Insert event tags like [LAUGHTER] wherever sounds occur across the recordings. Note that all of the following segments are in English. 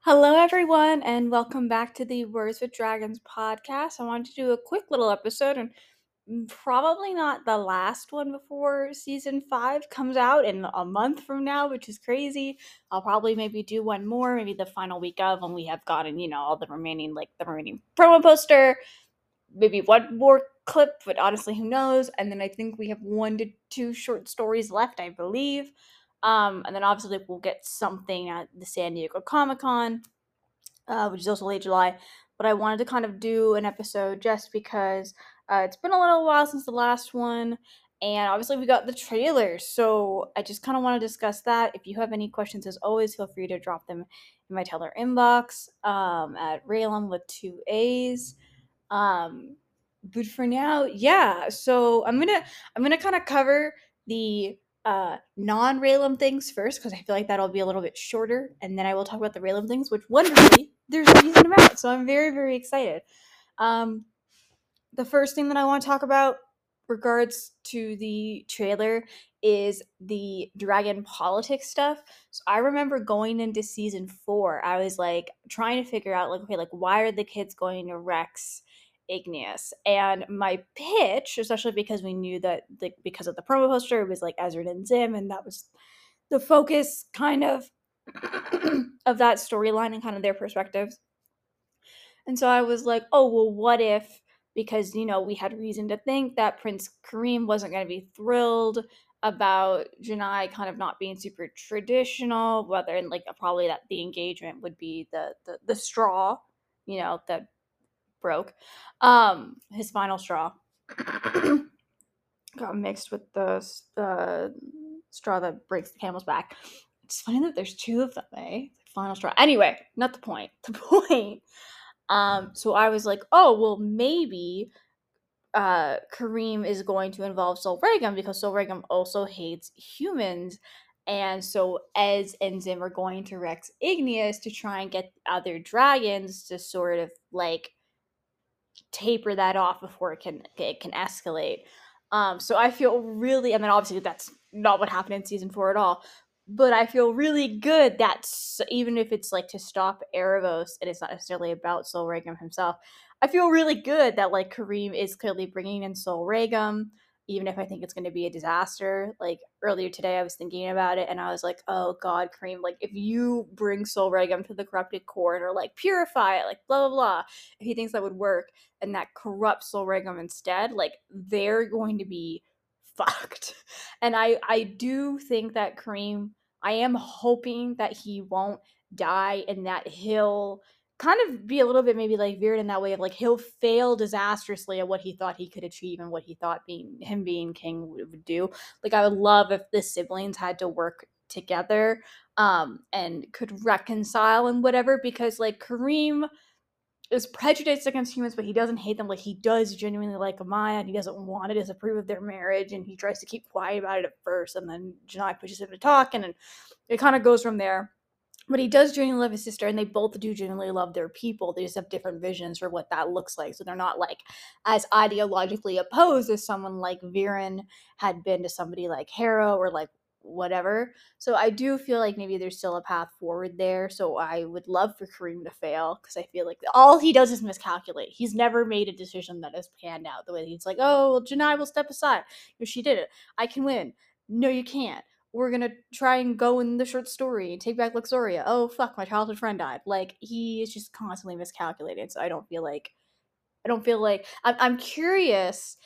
Hello, everyone, and welcome back to the Words with Dragons podcast. I wanted to do a quick little episode, and probably not the last one before season five comes out in a month from now, which is crazy. I'll probably maybe do one more, maybe the final week of when we have gotten, you know, all the remaining, like the remaining promo poster, maybe one more clip, but honestly, who knows? And then I think we have one to two short stories left, I believe. Um, and then obviously we'll get something at the San Diego Comic Con, uh, which is also late July. But I wanted to kind of do an episode just because uh, it's been a little while since the last one. And obviously, we got the trailer. So I just kind of want to discuss that. If you have any questions, as always, feel free to drop them in my Teller inbox um, at Rayllum with two A's. Um, but for now, yeah. So I'm gonna I'm gonna kind of cover the uh, non Rayllum things first because I feel like that'll be a little bit shorter, and then I will talk about the Rayllum things, which wonderfully there's a decent amount. So I'm very very excited. Um, the first thing that I want to talk about regards to the trailer is the dragon politics stuff. So I remember going into season four, I was like trying to figure out like, okay, like why are the kids going to Rex Igneous? And my pitch, especially because we knew that like because of the promo poster, it was like Ezra and Zym, and that was the focus kind of of that storyline and kind of their perspectives. And so I was like, oh well, what if because you know we had reason to think that Prince Karim wasn't going to be thrilled about Janai kind of not being super traditional, whether and like probably that the engagement would be the the, the straw, you know, that broke. Um, his final straw [COUGHS] got mixed with the uh, straw that breaks the camel's back. It's funny that there's two of them, eh? Final straw. Anyway, not the point. [LAUGHS] The point um, so I was like, oh, well, maybe uh, Karim is going to involve Sol Regum because Sol Regum also hates humans. And so Ez and Zym are going to Rex Igneous to try and get other dragons to sort of like taper that off before it can it can escalate. Um, so I feel really, and then obviously that's not what happened in season four at all but I feel really good that even if it's like to stop Aaravos and it's not necessarily about Sol Regum himself, I feel really good that like Karim is clearly bringing in Sol Regum, even if I think it's going to be a disaster. Like earlier today, I was thinking about it and I was like, oh God, Karim, like if you bring Sol Regum to the corrupted core or like purify it, like blah, blah, blah, if he thinks that would work and that corrupts Sol Regum instead, like they're going to be [LAUGHS] fucked. And I I do think that Karim I am hoping that he won't die and that he'll kind of be a little bit maybe like veered in that way of like he'll fail disastrously at what he thought he could achieve and what he thought being him being king would do. Like I would love if the siblings had to work together um and could reconcile and whatever because like Karim is prejudiced against humans, but he doesn't hate them. Like he does genuinely like Amaya, and he doesn't want to disapprove of their marriage, and he tries to keep quiet about it at first, and then Janai pushes him to talk, and, and it kind of goes from there. But he does genuinely love his sister, and they both do genuinely love their people. They just have different visions for what that looks like. So they're not like as ideologically opposed as someone like Viren had been to somebody like Harrow or like whatever. So I do feel like maybe there's still a path forward there. So I would love for Karim to fail because I feel like all he does is miscalculate. He's never made a decision that has panned out the way he's like, oh, well, Janai will step aside. If she did it, I can win. No, you can't. We're gonna try and go in the short story and take back Luxoria. Oh fuck, my childhood friend died. Like he is just constantly miscalculated. So I don't feel like I don't feel like I'm, I'm curious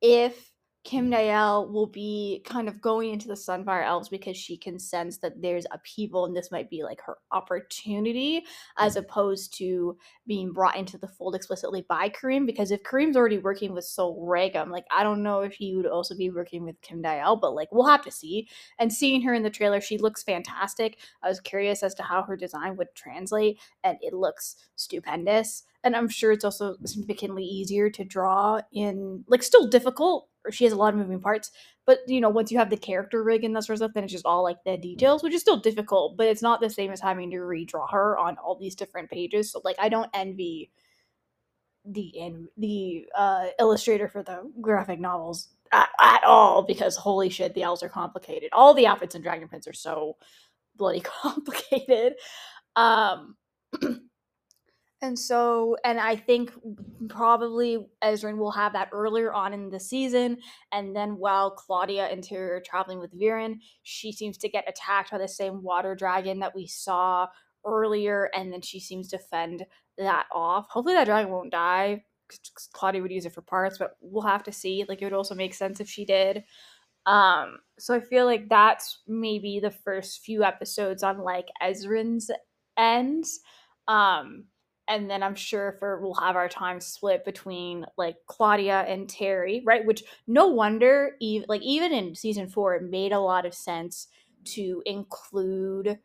if Kim'Dael will be kind of going into the Sunfire Elves because she can sense that there's people and this might be like her opportunity as opposed to being brought into the fold explicitly by Karim. Because if Karim's already working with Sol Regum, like I don't know if he would also be working with Kim'Dael, but like we'll have to see. And seeing her in the trailer, she looks fantastic. I was curious as to how her design would translate, and it looks stupendous and I'm sure it's also significantly easier to draw in like still difficult or she has a lot of moving parts but you know once you have the character rig and that sort of stuff then it's just all like the details which is still difficult but it's not the same as having to redraw her on all these different pages so like I don't envy the in the uh, illustrator for the graphic novels at, at all because holy shit the elves are complicated. All the outfits in Dragon Prince are so bloody [LAUGHS] complicated. Um [CLEARS THROAT] And so, and I think probably Ezran will have that earlier on in the season. And then while Claudia and are traveling with Viren, she seems to get attacked by the same water dragon that we saw earlier. And then she seems to fend that off. Hopefully, that dragon won't die. Claudia would use it for parts, but we'll have to see. Like, it would also make sense if she did. Um, so I feel like that's maybe the first few episodes on like Ezran's end. Um, and then I'm sure for we'll have our time split between like Claudia and Terry, right? Which no wonder, even like even in season four, it made a lot of sense to include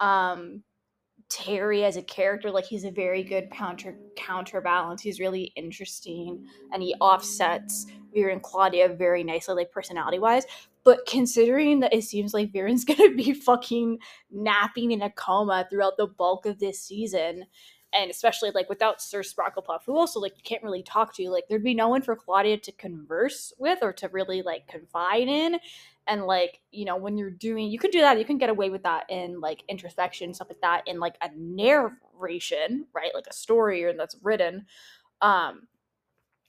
um Terry as a character. Like he's a very good counter counterbalance. He's really interesting, and he offsets Viren and Claudia very nicely, like personality wise. But considering that it seems like Viren's [LAUGHS] gonna be fucking napping in a coma throughout the bulk of this season, and especially like without Sir Sparklepuff, who also like you can't really talk to, like there'd be no one for Claudia to converse with or to really like confide in. And like, you know, when you're doing you can do that, you can get away with that in like introspection, stuff like that, in like a narration, right? Like a story or that's written. Um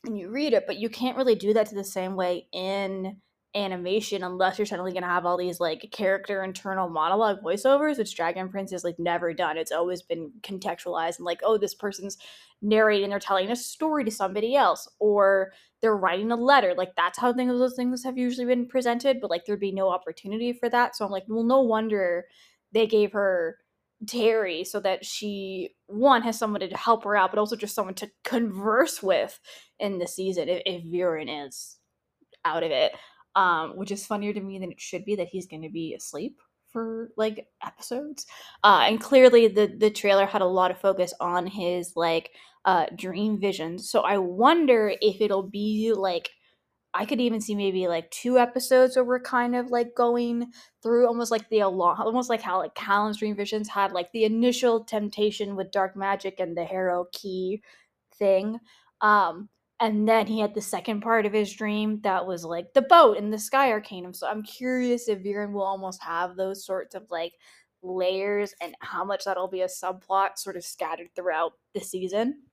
and you read it, but you can't really do that to the same way in animation unless you're suddenly going to have all these like character internal monologue voiceovers which dragon prince has like never done. It's always been contextualized and like oh this person's narrating they're telling a story to somebody else or they're writing a letter. Like that's how things those things have usually been presented but like there'd be no opportunity for that. So i'm like well no wonder they gave her terry so that she one has someone to help her out but also just someone to converse with in the season if, if viren is out of it um, which is funnier to me than it should be that he's going to be asleep for like episodes. Uh, and clearly, the the trailer had a lot of focus on his like uh, dream visions. So I wonder if it'll be like. I could even see maybe like two episodes where we're kind of like going through almost like the almost like how like Callum's dream visions had like the initial temptation with dark magic and the Harrow key thing. Um, and then he had the second part of his dream that was like the boat and the sky arcanum. So i'm curious if viren will almost have those sorts of like layers and how much that'll be a subplot sort of scattered throughout the season.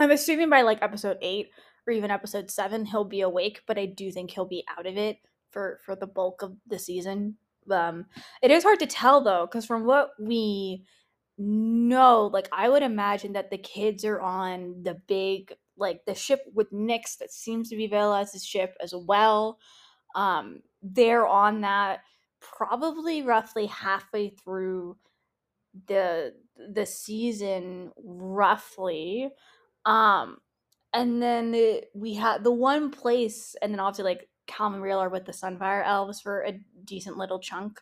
I'm assuming by like episode 8 or even episode 7 he'll be awake but i do think he'll be out of it for for the bulk of the season. Um it is hard to tell though because from what we know like i would imagine that the kids are on the big like the ship with Nyx that seems to be Villads's ship as well. Um, they're on that probably roughly halfway through the the season roughly um and then it, we had the one place and then obviously like Calm Rayla are with the Sunfire Elves for a decent little chunk,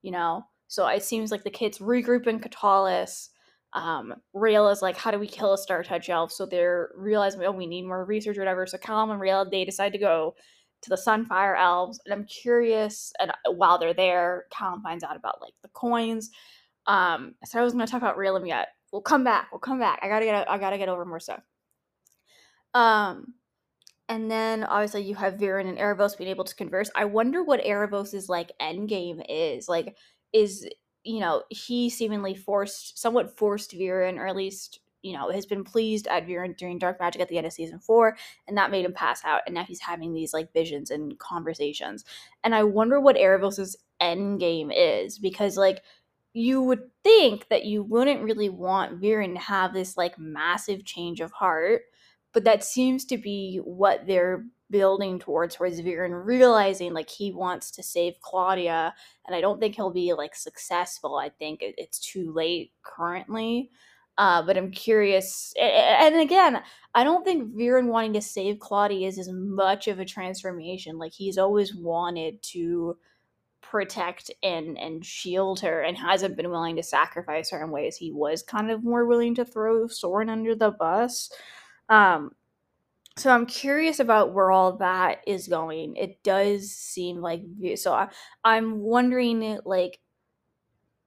you know. So it seems like the kids regroup in Katolis um, Rayla is like, how do we kill a Star Touch elf? So they're realizing, oh, we need more research or whatever. So Callum and Rayla, they decide to go to the Sunfire Elves. And I'm curious, and uh, while they're there, Callum finds out about like the coins. Um, so I was going to talk about Raelle yet. We'll come back. We'll come back. I gotta get. I gotta get over more stuff. Um, and then obviously you have Viren and Aaravos being able to converse. I wonder what Aaravos's like end game is. Like, is you know, he seemingly forced, somewhat forced Viren, or at least, you know, has been pleased at Viren during Dark Magic at the end of season four, and that made him pass out. And now he's having these like visions and conversations. And I wonder what Aaravos's end game is, because like you would think that you wouldn't really want Viren to have this like massive change of heart, but that seems to be what they're building towards towards Viren realizing like he wants to save Claudia and I don't think he'll be like successful. I think it's too late currently. Uh, but I'm curious and again, I don't think Viren wanting to save Claudia is as much of a transformation. Like he's always wanted to protect and and shield her and hasn't been willing to sacrifice her in ways he was kind of more willing to throw Soren under the bus. Um, so I'm curious about where all that is going. It does seem like so. I, I'm wondering, eh, like,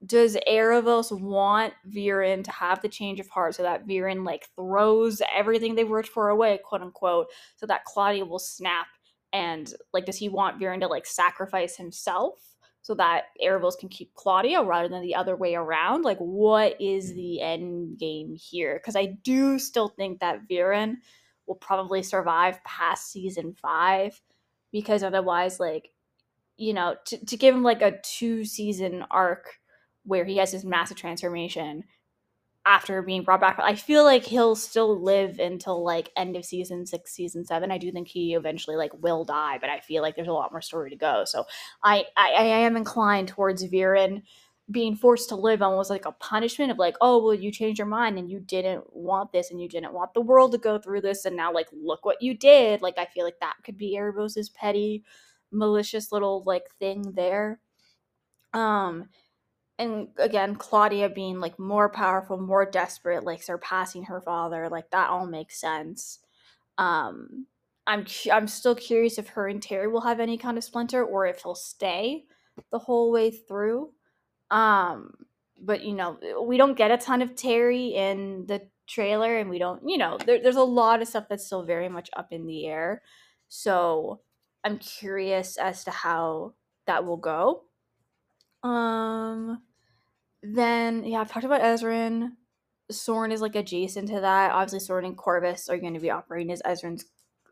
does Aaravos want Viren to have the change of heart so that Viren like throws everything they worked for away, quote unquote, so that Claudia will snap? And like, does he want Viren to like sacrifice himself so that Aaravos can keep Claudia rather than the other way around? Like, what is the end game here? Because I do still think that Viren will probably survive past season five, because otherwise, like, you know, to, to give him like a two season arc where he has this massive transformation after being brought back. I feel like he'll still live until like end of season six, season seven. I do think he eventually like will die, but I feel like there's a lot more story to go. So I I, I am inclined towards Viren being forced to live almost like a punishment of like, oh well, you changed your mind and you didn't want this and you didn't want the world to go through this and now like look what you did. Like I feel like that could be Aaravos's petty, malicious little like thing there. Um and again claudia being like more powerful more desperate like surpassing her father like that all makes sense um i'm i'm still curious if her and terry will have any kind of splinter or if he'll stay the whole way through um but you know we don't get a ton of terry in the trailer and we don't you know there, there's a lot of stuff that's still very much up in the air so i'm curious as to how that will go um then yeah, I've talked about Ezran. Soren is like adjacent to that. Obviously, Soren and Corvus are going to be operating as Ezran's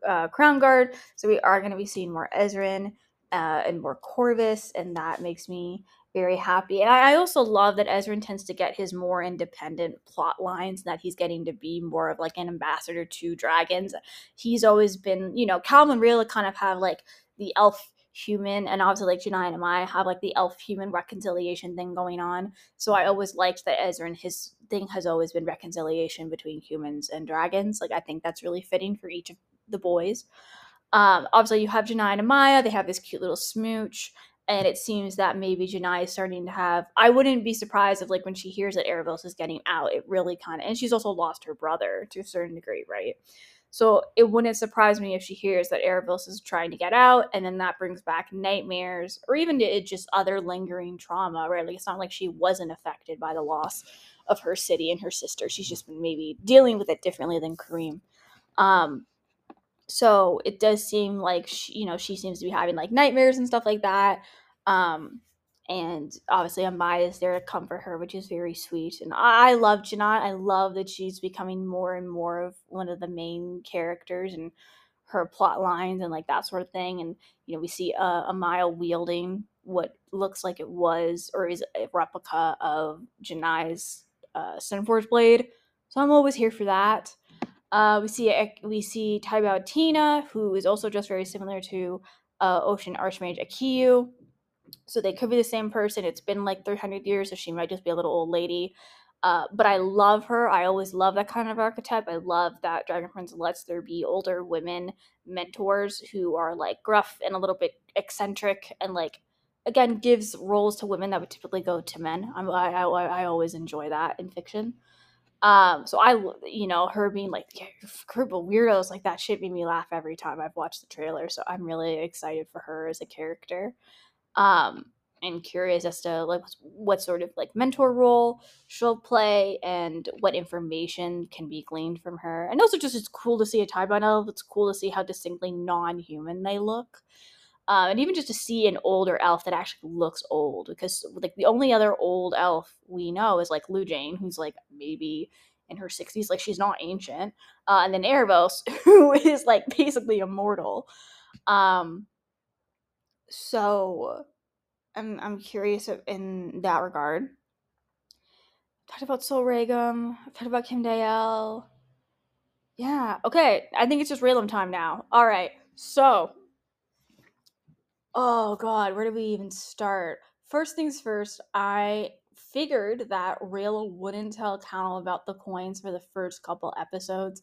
uh, crown guard, so we are going to be seeing more Ezran uh, and more Corvus, and that makes me very happy. And I, I also love that Ezran tends to get his more independent plot lines, that he's getting to be more of like an ambassador to dragons. He's always been, you know, and Rayla kind of have like the elf human and obviously like Janai and I have like the elf human reconciliation thing going on. So I always liked that Ezra and his thing has always been reconciliation between humans and dragons. Like I think that's really fitting for each of the boys. Um, obviously you have Janai and Amaya, they have this cute little smooch. And it seems that maybe Janai is starting to have. I wouldn't be surprised if, like, when she hears that Aaravos is getting out, it really kind of. And she's also lost her brother to a certain degree, right? So it wouldn't surprise me if she hears that Aaravos is trying to get out, and then that brings back nightmares or even just other lingering trauma, right? Like it's not like she wasn't affected by the loss of her city and her sister. She's just been maybe dealing with it differently than Karim. Um, so it does seem like she, you know she seems to be having like nightmares and stuff like that. Um, and obviously Amaya is there to comfort her, which is very sweet. And I love Janai. I love that she's becoming more and more of one of the main characters and her plot lines and like that sort of thing. And you know, we see uh, Amaya wielding what looks like it was or is a replica of Janai's uh, Sunforge blade. So I'm always here for that. Uh, we see we see Taibao Tina, who is also just very similar to uh, Ocean Archmage Akiyu so they could be the same person. It's been like 300 years, so she might just be a little old lady. Uh, but I love her. I always love that kind of archetype. I love that Dragon Prince lets there be older women mentors who are like gruff and a little bit eccentric and like again gives roles to women that would typically go to men. I, I I always enjoy that in fiction. Um, so I you know her being like group of weirdos like that shit made me laugh every time I've watched the trailer. So I'm really excited for her as a character um, and curious as to like what sort of like mentor role she'll play and what information can be gleaned from her. And also, just it's cool to see a Tidebound elf. It's cool to see how distinctly non-human they look. Uh, and even just to see an older elf that actually looks old, because like the only other old elf we know is like Lujanne, who's like maybe in her 60s, like she's not ancient, uh, and then Aaravos, [LAUGHS] who is like basically immortal. Um, so I'm I'm curious in that regard. talked about Sol Regum. I've talked about Kim'Dael. Yeah. Okay. I think it's just Rayllum time now. All right. So. Oh God, where do we even start? First things first. I figured that Rayla wouldn't tell Cal about the coins for the first couple episodes,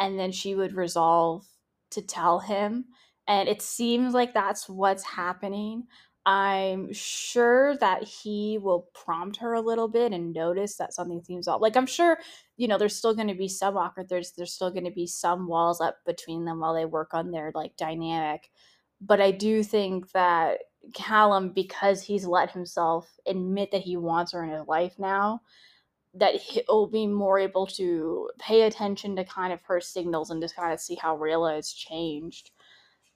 and then she would resolve to tell him and it seems like that's what's happening. I'm sure that he will prompt her a little bit and notice that something seems off. Like I'm sure, you know, there's still going to be some awkward. There's there's still going to be some walls up between them while they work on their like dynamic. But I do think that Callum, because he's let himself admit that he wants her in his life now, that he'll be more able to pay attention to kind of her signals and just kind of see how Rayla has changed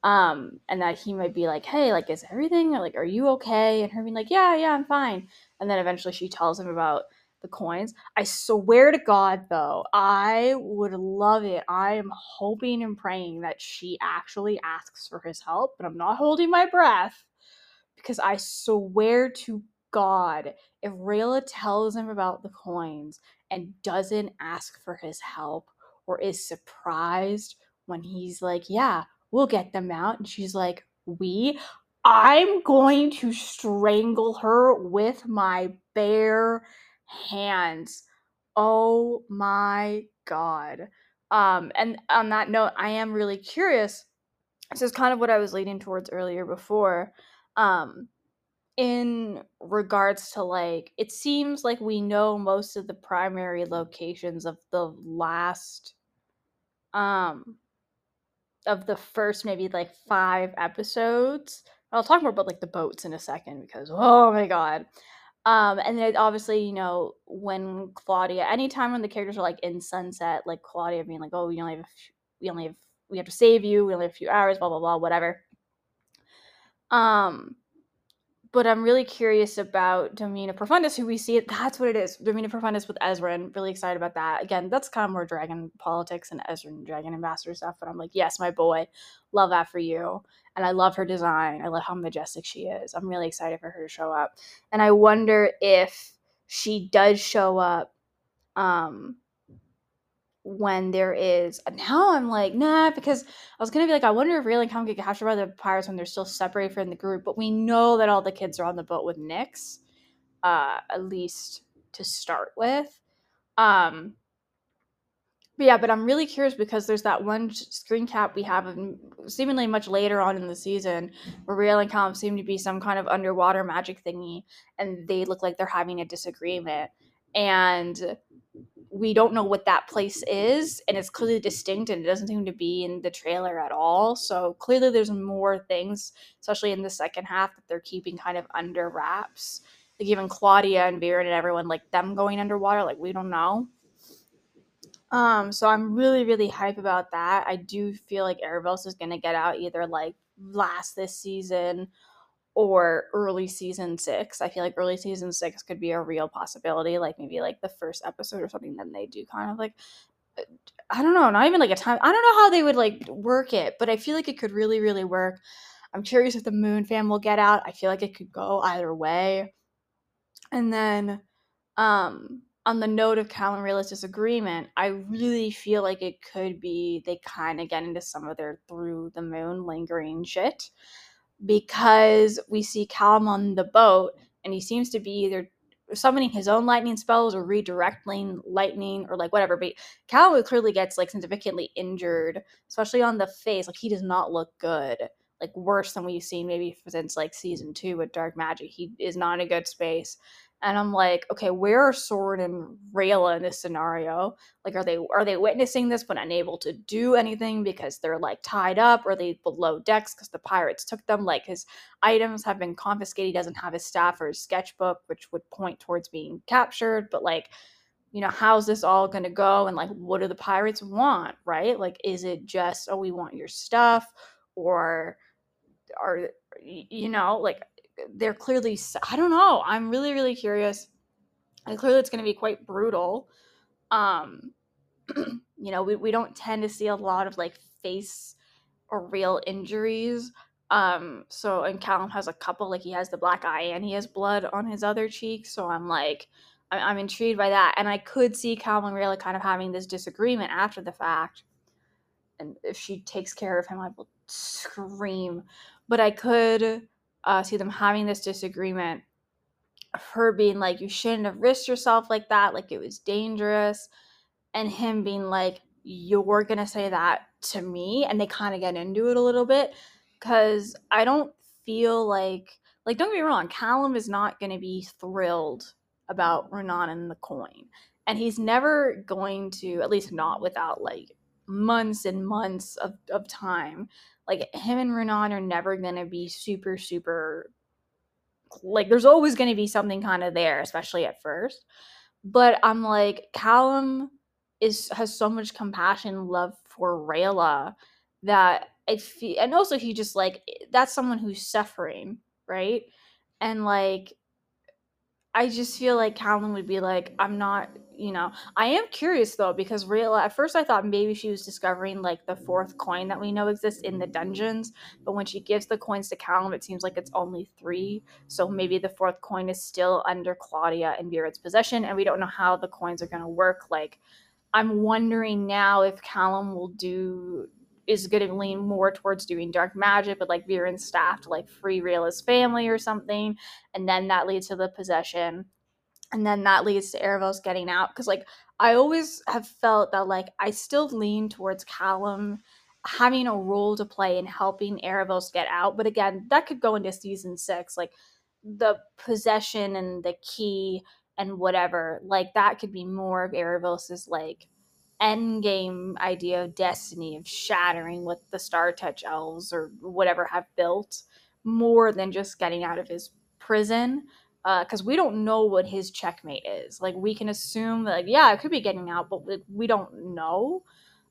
Um, and that he might be like, hey, like, is everything like, are you okay? And her being like, yeah, yeah, I'm fine. And then eventually she tells him about the coins. I swear to God, though, I would love it. I am hoping and praying that she actually asks for his help, but I'm not holding my breath because I swear to God, if Rayla tells him about the coins and doesn't ask for his help or is surprised when he's like, Yeah, we'll get them out, and she's like, We, I'm going to strangle her with my bare hands. Oh my god. Um, and on that note, I am really curious. This is kind of what I was leading towards earlier before. Um, in regards to like, it seems like we know most of the primary locations of the last, um, of the first maybe like five episodes. I'll talk more about like the boats in a second because oh my god. Um, and then obviously, you know, when Claudia, anytime when the characters are like in sunset, like Claudia being like, "Oh, we only have, we only have, we have to save you. We only have a few hours." Blah blah blah, whatever. Um, but I'm really curious about Domina Profundus, who we see. That's what it is. Domina Profundus with Ezra, and really excited about that. Again, that's kind of more dragon politics and Ezra and dragon ambassador stuff. But I'm like, yes, my boy, love that for you and I love her design. I love how majestic she is. I'm really excited for her to show up. And I wonder if she does show up um when there is now I'm like, nah, because I was gonna be like, I wonder if Rayllum can get captured by the pirates when they're still separated from the group, but we know that all the kids are on the boat with Nyx, uh, at least to start with. Um but yeah, but I'm really curious because there's that one screen cap we have seemingly much later on in the season where Raylan and Callum seem to be some kind of underwater magic thingy and they look like they're having a disagreement. And we don't know what that place is and it's clearly distinct and it doesn't seem to be in the trailer at all. So clearly there's more things especially in the second half that they're keeping kind of under wraps. Like even claudia and Viren and everyone like them going underwater like we don't know. Um, so I'm really, really hype about that. I do feel like Aaravos is gonna get out either like last this season or early season six. I feel like early season six could be a real possibility, like maybe like the first episode or something. Then they do kind of like I don't know, not even like a time. I don't know how they would like work it, but I feel like it could really, really work. I'm curious if the Moon fam will get out. I feel like it could go either way. And then um on the note of Cal and Rayla's disagreement, I really feel like it could be they kind of get into some of their through the moon lingering shit because we see Callum on the boat and he seems to be either summoning his own lightning spells or redirecting lightning or like whatever. But Callum clearly gets like significantly injured, especially on the face. Like he does not look good. Like worse than we've seen maybe since like season two with Dark Magic. He is not in a good space and I'm like, okay, where are Soren and Rayla in this scenario? Like, are they are they witnessing this but unable to do anything because they're like tied up? Or are they below decks because the pirates took them? Like his items have been confiscated. He doesn't have his staff or his sketchbook, which would point towards being captured. But like, you know, how's this all going to go? And like, what do the pirates want? Right? Like, is it just oh, we want your stuff, or are you know like they're clearly i don't know i'm really really curious. And clearly it's going to be quite brutal. Um [CLEARS THROAT] you know we, we don't tend to see a lot of like face or real injuries. Um so and callum has a couple like he has the black eye and he has blood on his other cheek so i'm like i'm, I'm intrigued by that. And i could see callum and Rayla kind of having this disagreement after the fact. And if she takes care of him i will scream. But i could uh, see them having this disagreement her being like you shouldn't have risked yourself like that like it was dangerous and him being like you're gonna say that to me and they kind of get into it a little bit because i don't feel like like don't get me wrong callum is not gonna be thrilled about Runaan and the coin and he's never going to at least not without like months and months of, of time like him and Runaan are never gonna be super super like there's always gonna be something kind of there, especially at first. But I'm like Callum is has so much compassion, love for Rayla that I feel, and also he just like that's someone who's suffering, right? And like I just feel like Callum would be like, I'm not, you know. I am curious though because real at first I thought maybe she was discovering like the fourth coin that we know exists in the dungeons, but when she gives the coins to Callum, it seems like it's only three. So maybe the fourth coin is still under Claudia and Viren's possession, and we don't know how the coins are going to work. Like, I'm wondering now if Callum will do is going to lean more towards doing dark magic with like Viren's staff to like free Rayla's family or something, and then that leads to the possession, and then that leads to Aaravos getting out. Because like I always have felt that like I still lean towards Callum having a role to play in helping Aaravos get out, but again, that could go into season six, like the possession and the key and whatever, like that could be more of Aaravos's like end game idea of destiny of shattering what the star touch elves or whatever have built more than just getting out of his prison because uh, we don't know what his checkmate is. Like we can assume that like yeah it could be getting out but we don't know.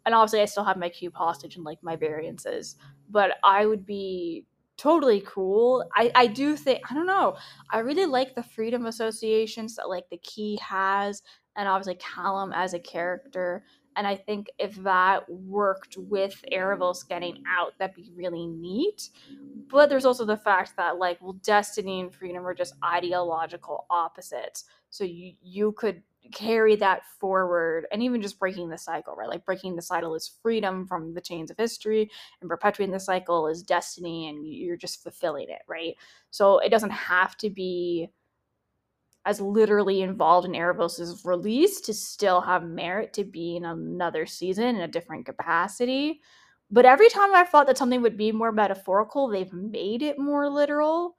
And obviously i still have my cube hostage and like my variances but i would be totally cool. I i do think i don't know. I really like the freedom associations that like the key has and obviously callum as a character and I think if that worked with Aaravos getting out, that'd be really neat. But there's also the fact that like, well, destiny and freedom are just ideological opposites. So you you could carry that forward and even just breaking the cycle, right? Like breaking the cycle is freedom from the chains of history and perpetuating the cycle is destiny and you're just fulfilling it, right? So it doesn't have to be as literally involved in Aaravos' release to still have merit to be in another season in a different capacity. But every time I thought that something would be more metaphorical, they've made it more literal.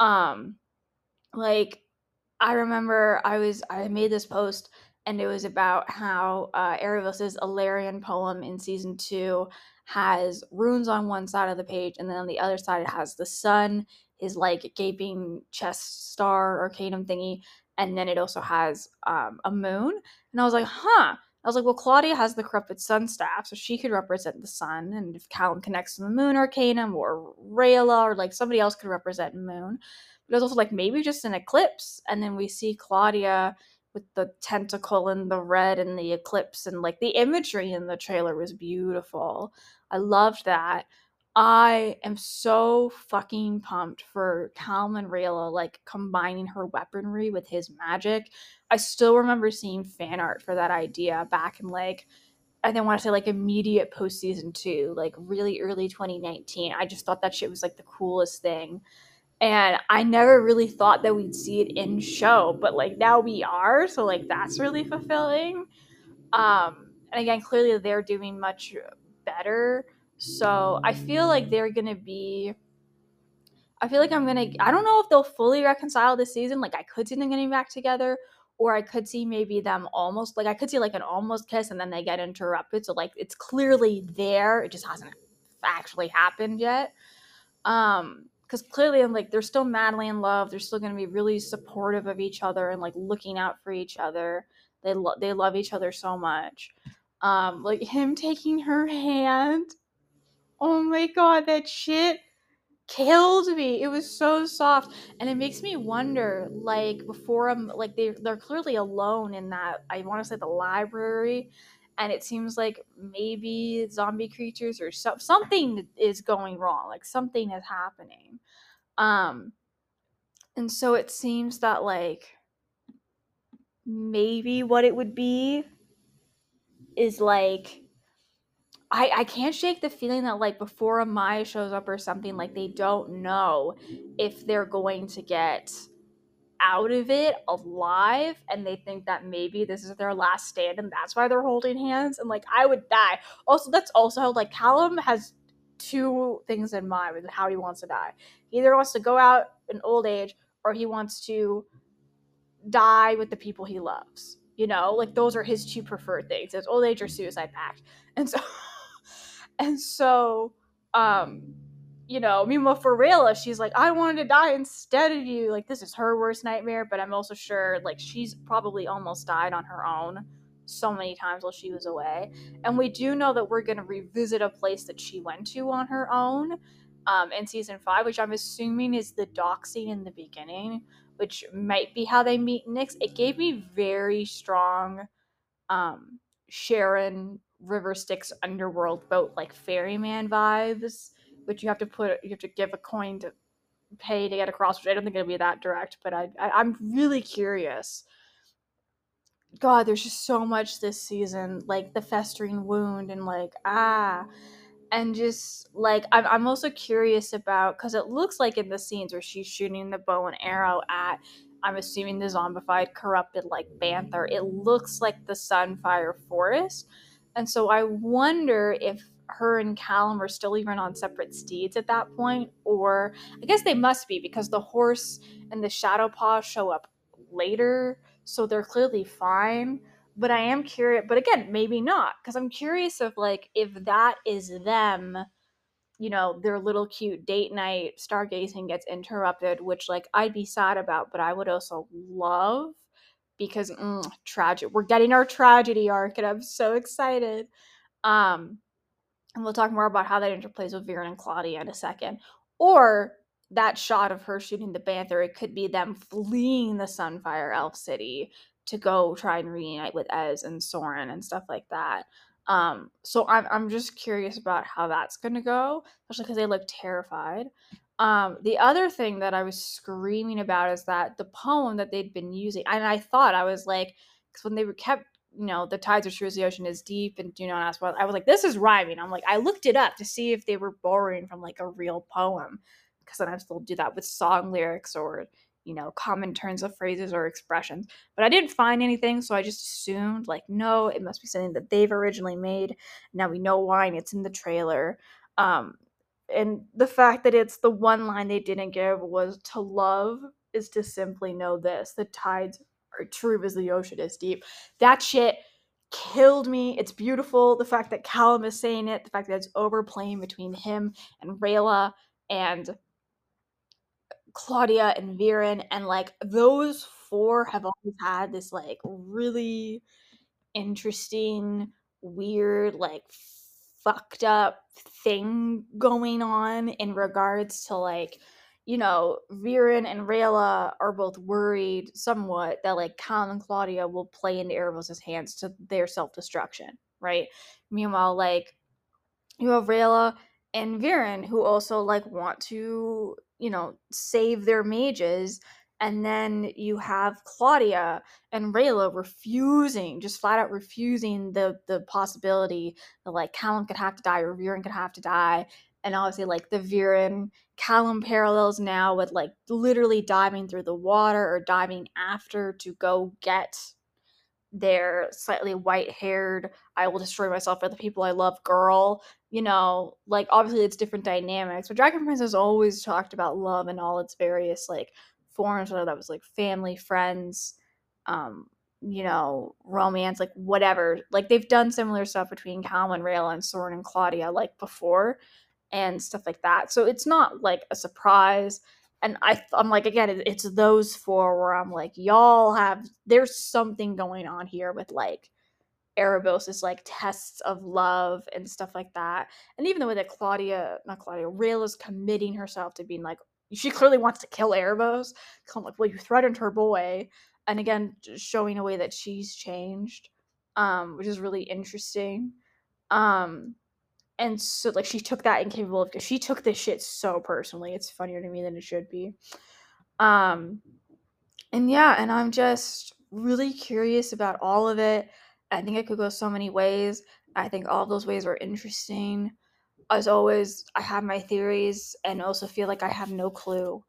Um, like I remember I was I made this post and it was about how uh, Aaravos' poem in season two has runes on one side of the page, and then on the other side it has the sun his like gaping chest star arcanum thingy, and then it also has um, a moon. And I was like, huh. I was like, well, Claudia has the corrupted sun staff, so she could represent the sun, and if Callum connects to the moon arcanum, or Rayla, or like somebody else could represent moon. But it was also like maybe just an eclipse, and then we see Claudia with the tentacle and the red and the eclipse, and like the imagery in the trailer was beautiful. I loved that. I am so fucking pumped for Callum and Rayla like combining her weaponry with his magic. I still remember seeing fan art for that idea back in like I didn't want to say like immediate post season two, like really early 2019. I just thought that shit was like the coolest thing. And I never really thought that we'd see it in show, but like now we are, so like that's really fulfilling. Um and again, clearly they're doing much better so I feel like they're gonna be. I feel like I'm gonna. I don't know if they'll fully reconcile this season. Like I could see them getting back together, or I could see maybe them almost like I could see like an almost kiss and then they get interrupted. So like it's clearly there. It just hasn't actually happened yet. Um, because clearly I'm like they're still madly in love. They're still gonna be really supportive of each other and like looking out for each other. They love they love each other so much. Um, like him taking her hand Oh my god, that shit killed me. It was so soft, and it makes me wonder. Like before, I'm like they they're clearly alone in that. I want to say the library, and it seems like maybe zombie creatures or so, something is going wrong. Like something is happening. Um, and so it seems that like maybe what it would be is like I, I can't shake the feeling that like before Amaya shows up or something, like they don't know if they're going to get out of it alive and they think that maybe this is their last stand and that's why they're holding hands and like I would die. Also that's also how like Callum has two things in mind with how he wants to die. He either wants to go out in old age or he wants to die with the people he loves. You know, like those are his two preferred things. It's old age or suicide pact. And so [LAUGHS] And so, um, you know, Mima for Rayla, she's like, I wanted to die instead of you. Like, this is her worst nightmare, but I'm also sure, like, she's probably almost died on her own so many times while she was away. And we do know that we're going to revisit a place that she went to on her own um, in season five, which I'm assuming is the dock scene in the beginning, which might be how they meet Nyx. It gave me very strong um, Charon River Styx underworld boat like ferryman vibes, which you have to put you have to give a coin to pay to get across, which I don't think it'll be that direct, but I, I I'm really curious. God, there's just so much this season, like the festering wound and like ah and just like I'm, I'm also curious about because it looks like in the scenes where she's shooting the bow and arrow at i'm assuming the zombified corrupted like banther it looks like the sunfire forest and so i wonder if her and callum are still even on separate steeds at that point or i guess they must be because the horse and the shadow paw show up later so they're clearly fine but I am curious. But again, maybe not, because I'm curious of like if that is them, you know, their little cute date night stargazing gets interrupted, which like I'd be sad about, but I would also love because mm, tragic. We're getting our tragedy arc, and I'm so excited. Um, and we'll talk more about how that interplays with Viren and Claudia in a second. Or that shot of her shooting the Banther, it could be them fleeing the Sunfire Elf City to go try and reunite with Ez and Soren and stuff like that. Um, so I'm I'm just curious about how that's gonna go, especially because they look terrified. Um, the other thing that I was screaming about is that the poem that they'd been using, and I thought I was like, because when they were kept, you know, the tides are true as the ocean is deep, and do not ask what. I was like, this is rhyming. I'm like, I looked it up to see if they were borrowing from like a real poem, because I still do that with song lyrics or you know, common turns of phrases or expressions. But I didn't find anything, so I just assumed, like, no, it must be something that they've originally made. Now we know why, and it's in the trailer. Um, and the fact that it's the one line they didn't give was to love is to simply know this the tides are true as the ocean is deep. That shit killed me. It's beautiful. The fact that Callum is saying it, the fact that it's overplaying between him and Rayla and Claudia and Viren, and like those four have always had this like really interesting, weird, like fucked up thing going on in regards to like you know, Viren and Rayla are both worried somewhat that like Callum and Claudia will play into Aaravos' hands to their self destruction, right? Meanwhile, like you have Rayla and Viren who also like want to you know, save their mages. And then you have Claudia and Rayla refusing, just flat out refusing the the possibility that like Callum could have to die or Viren could have to die. And obviously, like the Viren Callum parallels now with like literally diving through the water or diving after to go get their slightly white haired, I will destroy myself for the people I love girl. You know, like obviously it's different dynamics, but Dragon Prince has always talked about love and all its various like forms, whether that was like family, friends, um, you know, romance, like whatever. Like they've done similar stuff between Cal and Rayla and Soren and Claudia like before and stuff like that. So it's not like a surprise and I I'm like again it's those four where I'm like y'all have there's something going on here with like Aaravos like tests of love and stuff like that. And even the way that Claudia, not Claudia, Rail is committing herself to being like, she clearly wants to kill Aaravos. I'm like, well, you threatened her boy. And again, showing a way that she's changed, um, which is really interesting. Um, and so like she took that incapable of she took this shit so personally it's funnier to me than it should be um and yeah and i'm just really curious about all of it i think it could go so many ways i think all of those ways are interesting as always i have my theories and also feel like i have no clue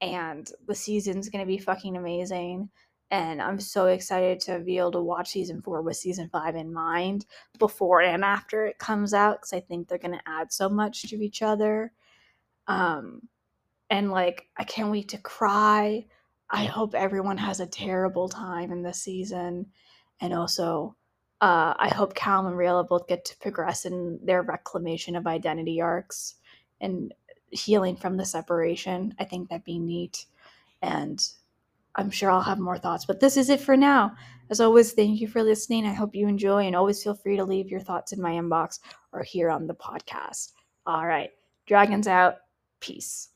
and the season's gonna be fucking amazing and I'm so excited to be able to watch season four with season five in mind before and after it comes out because I think they're going to add so much to each other. Um, and like, I can't wait to cry. I hope everyone has a terrible time in this season. And also, uh, I hope Cal and Rayla both get to progress in their reclamation of identity arcs and healing from the separation. I think that'd be neat. And I'm sure I'll have more thoughts, but this is it for now. As always, thank you for listening. I hope you enjoy and always feel free to leave your thoughts in my inbox or here on the podcast. All right. Dragons out. Peace.